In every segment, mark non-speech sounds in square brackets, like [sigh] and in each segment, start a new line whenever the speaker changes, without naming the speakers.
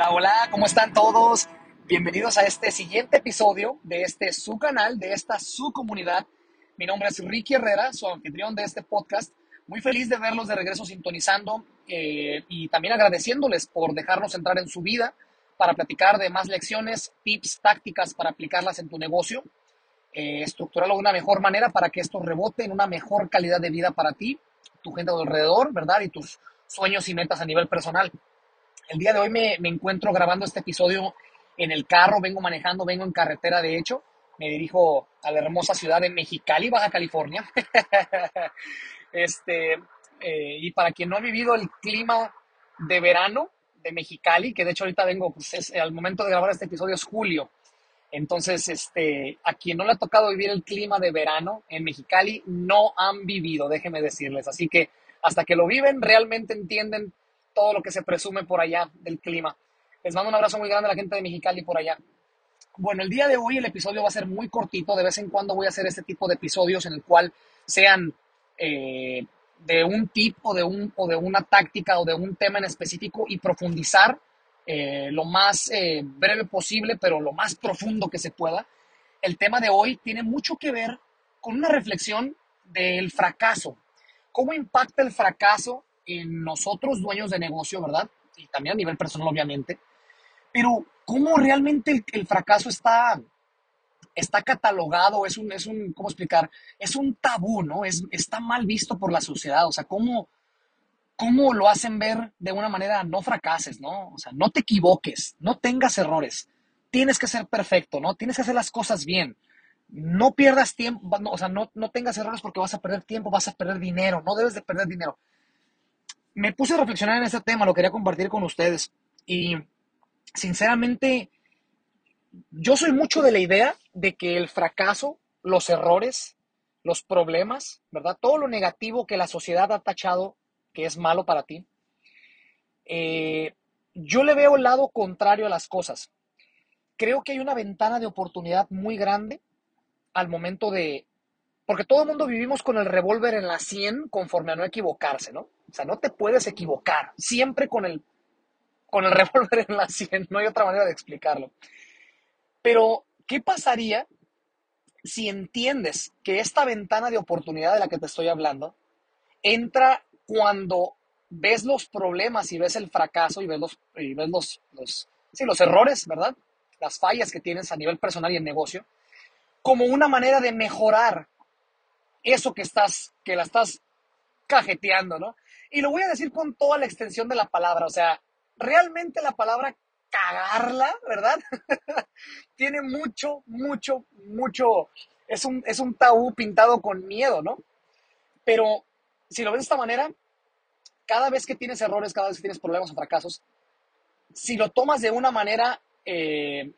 Hola, hola, ¿cómo están todos? Bienvenidos a este siguiente episodio de este su canal, de esta su comunidad. Mi nombre es Ricky Herrera, su anfitrión de este podcast. Muy feliz de verlos de regreso sintonizando eh, y también agradeciéndoles por dejarnos entrar en su vida para platicar de más lecciones, tips, tácticas para aplicarlas en tu negocio, eh, estructurarlo de una mejor manera para que esto rebote en una mejor calidad de vida para ti, tu gente alrededor, ¿verdad? Y tus sueños y metas a nivel personal. El día de hoy me, me encuentro grabando este episodio en el carro, vengo manejando, vengo en carretera, de hecho, me dirijo a la hermosa ciudad de Mexicali, Baja California. [laughs] este, eh, y para quien no ha vivido el clima de verano de Mexicali, que de hecho ahorita vengo, pues al momento de grabar este episodio es julio. Entonces, este, a quien no le ha tocado vivir el clima de verano en Mexicali, no han vivido, déjenme decirles. Así que hasta que lo viven, realmente entienden todo lo que se presume por allá del clima. Les mando un abrazo muy grande a la gente de Mexicali por allá. Bueno, el día de hoy el episodio va a ser muy cortito. De vez en cuando voy a hacer este tipo de episodios en el cual sean eh, de un tipo de un, o de una táctica o de un tema en específico y profundizar eh, lo más eh, breve posible, pero lo más profundo que se pueda. El tema de hoy tiene mucho que ver con una reflexión del fracaso. ¿Cómo impacta el fracaso nosotros, dueños de negocio, verdad? Y también a nivel personal, obviamente. Pero, ¿cómo realmente el, fracaso está, está catalogado? Es un, es un, ¿cómo explicar? Es un tabú, ¿no? Es, está mal visto por la sociedad. O sea, ¿cómo, ¿cómo lo hacen ver de una manera no fracases, ¿no? O sea, no te equivoques, no tengas errores. Tienes que ser perfecto, ¿no? Tienes que hacer las cosas bien. No pierdas tiempo, o sea, no, no tengas errores porque vas a perder tiempo, vas a perder dinero, no debes de perder dinero me puse a reflexionar en este tema, lo quería compartir con ustedes. Y sinceramente, yo soy mucho de la idea de que el fracaso, los errores, los problemas, ¿verdad? Todo lo negativo que la sociedad ha tachado que es malo para ti, eh, yo le veo el lado contrario a las cosas. Creo que hay una ventana de oportunidad muy grande al momento de... Porque todo el mundo vivimos con el revólver en la 100 conforme a no equivocarse, ¿no? O sea, no te puedes equivocar. Siempre con el, con el [laughs] revólver en la sien. No hay otra manera de explicarlo. Pero, ¿qué pasaría si entiendes que esta ventana de oportunidad de la que te estoy hablando entra cuando ves los problemas y ves el fracaso y ves los, y ves los, los, sí, los errores, ¿verdad? Las fallas que tienes a nivel personal y en negocio, como una manera de mejorar eso que estás, que la estás cajeteando, ¿no? Y lo voy a decir con toda la extensión de la palabra, o sea, realmente la palabra cagarla, ¿verdad? [laughs] Tiene mucho, mucho, mucho, es un, es un tabú pintado con miedo, ¿no? Pero si lo ves de esta manera, cada vez que tienes errores, cada vez que tienes problemas o fracasos, si lo tomas de una manera eh,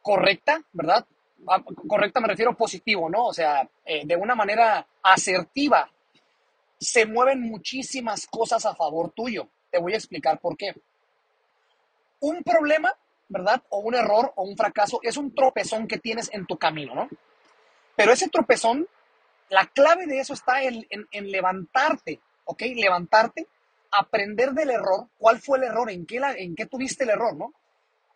correcta, ¿verdad? Ah, correcta me refiero positivo, ¿no? O sea, eh, de una manera asertiva, se mueven muchísimas cosas a favor tuyo. Te voy a explicar por qué. Un problema, ¿verdad? O un error o un fracaso es un tropezón que tienes en tu camino, ¿no? Pero ese tropezón, la clave de eso está en, levantarte, ¿ok? Levantarte, aprender del error, cuál fue el error, en qué, en qué tuviste el error, ¿no?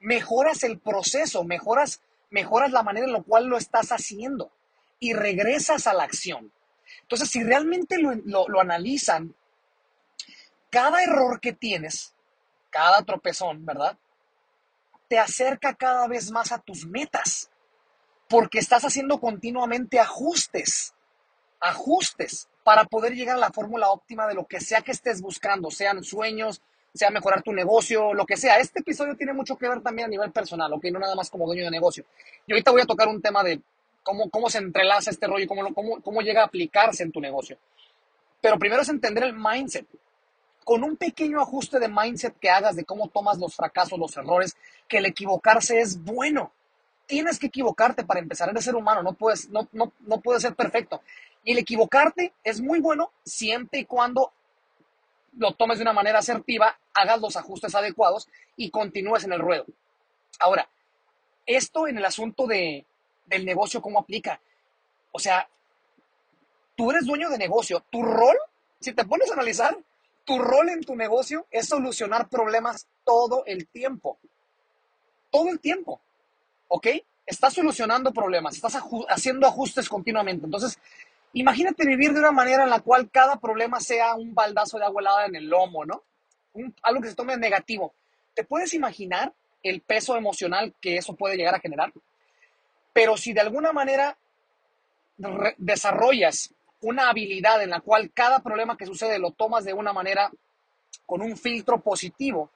Mejoras el proceso, mejoras, mejoras la manera en la cual lo estás haciendo y regresas a la acción. Entonces, si realmente lo, analizan, cada error que tienes, cada tropezón, ¿verdad? Te acerca cada vez más a tus metas, porque estás haciendo continuamente ajustes, ajustes para poder llegar a la fórmula óptima de lo que sea que estés buscando, sean sueños, sea mejorar tu negocio, lo que sea. Este episodio tiene mucho que ver también a nivel personal, ¿ok? No nada más como dueño de negocio. Y ahorita voy a tocar un tema de cómo, se entrelaza este rollo, cómo, cómo, cómo llega a aplicarse en tu negocio. Pero primero es entender el mindset. Con un pequeño ajuste de mindset que hagas de cómo tomas los fracasos, los errores, que el equivocarse es bueno. Tienes que equivocarte para empezar. Eres ser humano, no puedes, no, no, no puedes ser perfecto. Y el equivocarte es muy bueno siempre y cuando lo tomes de una manera asertiva, hagas los ajustes adecuados y continúes en el ruedo. Ahora, esto en el asunto de, del negocio, ¿cómo aplica? O sea, tú eres dueño de negocio. Tu rol, si te pones a analizar, Tu rol en tu negocio es solucionar problemas todo el tiempo. Todo el tiempo. ¿Ok? Estás solucionando problemas, estás haciendo ajustes continuamente. Entonces, imagínate vivir de una manera en la cual cada problema sea un baldazo de agua helada en el lomo, ¿no? algo que se tome negativo. ¿Te puedes imaginar el peso emocional que eso puede llegar a generar? Pero si de alguna manera desarrollas una habilidad en la cual cada problema que sucede lo tomas de una manera con un filtro positivo,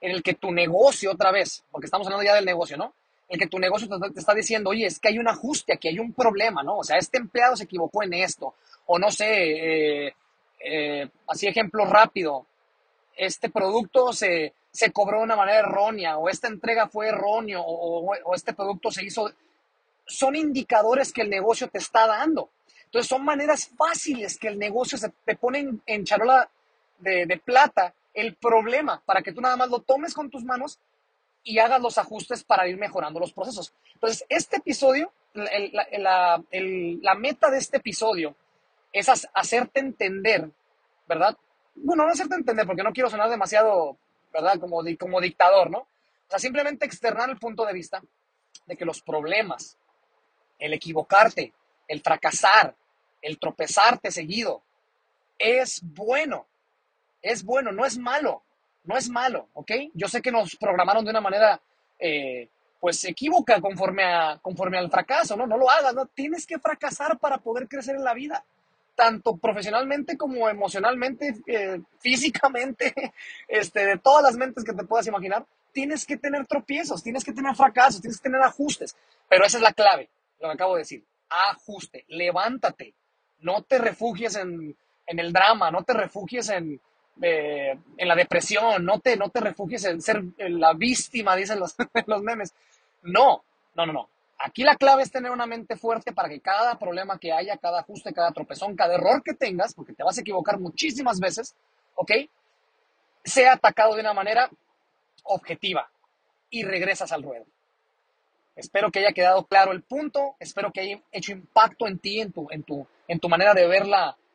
en el que tu negocio, otra vez, porque estamos hablando ya del negocio, ¿no? En que tu negocio te, está diciendo, oye, es que hay un ajuste aquí, hay un problema, ¿no? O sea, este empleado se equivocó en esto, o no sé, eh, eh, así ejemplo rápido, este producto se, cobró de una manera errónea, o esta entrega fue erróneo, o, o este producto se hizo son indicadores que el negocio te está dando. Entonces son maneras fáciles que el negocio se te pone en, charola de, plata el problema para que tú nada más lo tomes con tus manos y hagas los ajustes para ir mejorando los procesos. Entonces, este episodio, la, meta de este episodio es hacerte entender, ¿verdad? Bueno, no hacerte entender porque no quiero sonar demasiado, ¿verdad? Como, como dictador, ¿no? O sea, simplemente externar el punto de vista de que los problemas, el equivocarte, el fracasar, el tropezarte seguido, es bueno, es bueno, no es malo, no es malo, ¿ok? Yo sé que nos programaron de una manera, eh, pues, equívoca conforme, a, conforme al fracaso, ¿no? No lo hagas, ¿no? Tienes que fracasar para poder crecer en la vida, tanto profesionalmente como emocionalmente, eh, físicamente, [laughs] este, de todas las mentes que te puedas imaginar, tienes que tener tropiezos, tienes que tener fracasos, tienes que tener ajustes, pero esa es la clave lo que acabo de decir. Ajuste, levántate. No te refugies en, el drama, no te refugies en, eh, en la depresión, no te, no te refugies en ser la víctima, dicen los, [laughs] los memes. No, no, no, no. Aquí la clave es tener una mente fuerte para que cada problema que haya, cada ajuste, cada tropezón, cada error que tengas, porque te vas a equivocar muchísimas veces, ¿ok? Sea atacado de una manera objetiva y regresas al ruedo. Espero que haya quedado claro el punto, espero que haya hecho impacto en ti, en tu, en tu, en tu manera de ver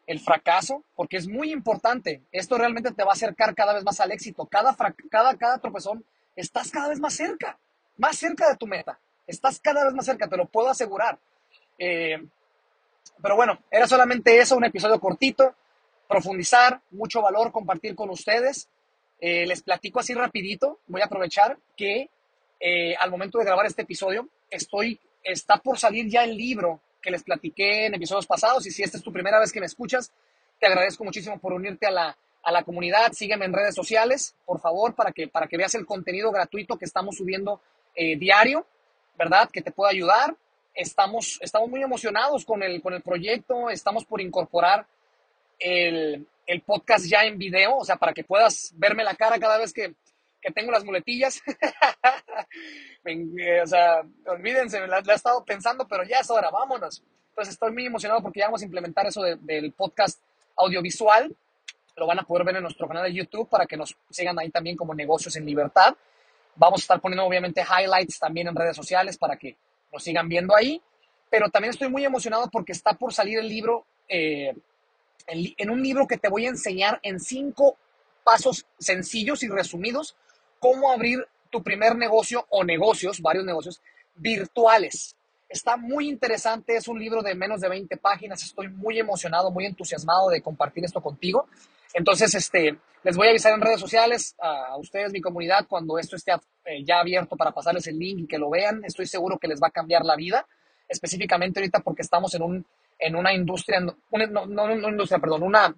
el fracaso, porque es muy importante. Esto realmente te va a acercar cada vez más al éxito. Cada, cada, cada tropezón, estás cada vez más cerca, más cerca de tu meta. Estás cada vez más cerca, te lo puedo asegurar. Eh, pero bueno, era solamente eso, un episodio cortito, profundizar, mucho valor compartir con ustedes. Eh, les platico así rapidito, voy a aprovechar que eh, al momento de grabar este episodio, estoy, está por salir ya el libro que les platiqué en episodios pasados y si esta es tu primera vez que me escuchas, te agradezco muchísimo por unirte a la, a la comunidad, sígueme en redes sociales, por favor, para que, para que veas el contenido gratuito que estamos subiendo eh, diario, ¿verdad? Que te pueda ayudar. Estamos, estamos muy emocionados con el, con el proyecto, estamos por incorporar el, el podcast ya en video, o sea, para que puedas verme la cara cada vez que, que tengo las muletillas. [laughs] Eh, o sea, olvídense, la, he estado pensando, pero ya es hora, vámonos. Entonces estoy muy emocionado porque ya vamos a implementar eso del podcast audiovisual. Lo van a poder ver en nuestro canal de YouTube para que nos sigan ahí también como negocios en libertad. Vamos a estar poniendo obviamente highlights también en redes sociales para que nos sigan viendo ahí. Pero también estoy muy emocionado porque está por salir el libro, eh, en un libro que te voy a enseñar en cinco pasos sencillos y resumidos cómo abrir tu primer negocio o negocios, varios negocios virtuales. Está muy interesante, es un libro de menos de 20 páginas, estoy muy emocionado, muy entusiasmado de compartir esto contigo. Entonces, este, les voy a avisar en redes sociales a ustedes, mi comunidad, cuando esto esté eh, ya abierto para pasarles el link y que lo vean. Estoy seguro que les va a cambiar la vida, específicamente ahorita porque estamos en, un, en una industria, no, no, no una industria, perdón, una,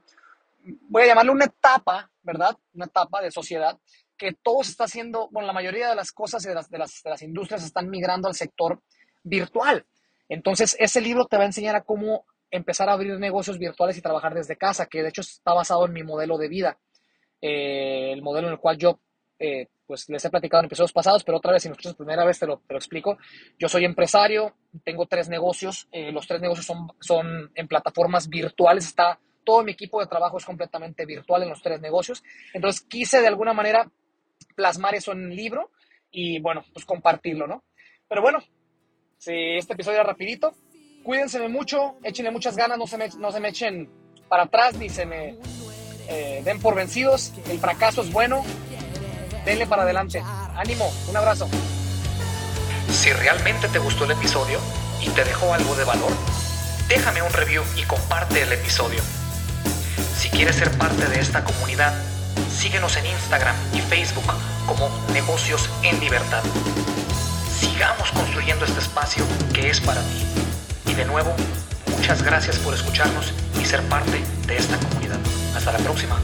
voy a llamarle una etapa, ¿verdad? Una etapa de sociedad que todo está haciendo, bueno, la mayoría de las cosas de las, de las, de las industrias están migrando al sector virtual. Entonces, ese libro te va a enseñar a cómo empezar a abrir negocios virtuales y trabajar desde casa, que de hecho está basado en mi modelo de vida, eh, el modelo en el cual yo, eh, pues les he platicado en episodios pasados, pero otra vez, si no es primera vez, te lo, te lo, explico. Yo soy empresario, tengo tres negocios, eh, los tres negocios son, son en plataformas virtuales, está todo mi equipo de trabajo es completamente virtual en los tres negocios. Entonces quise de alguna manera plasmar eso en un libro y bueno, pues compartirlo, ¿no? Pero bueno, si este episodio era rapidito, cuídense mucho, échenle muchas ganas, no se me, no se me echen para atrás ni se me eh, den por vencidos, el fracaso es bueno, denle para adelante. Ánimo, un abrazo.
Si realmente te gustó el episodio y te dejó algo de valor, déjame un review y comparte el episodio. Si quieres ser parte de esta comunidad, síguenos en Instagram y Facebook como Negocios en Libertad. Sigamos construyendo este espacio que es para ti. Y de nuevo, muchas gracias por escucharnos y ser parte de esta comunidad. Hasta la próxima.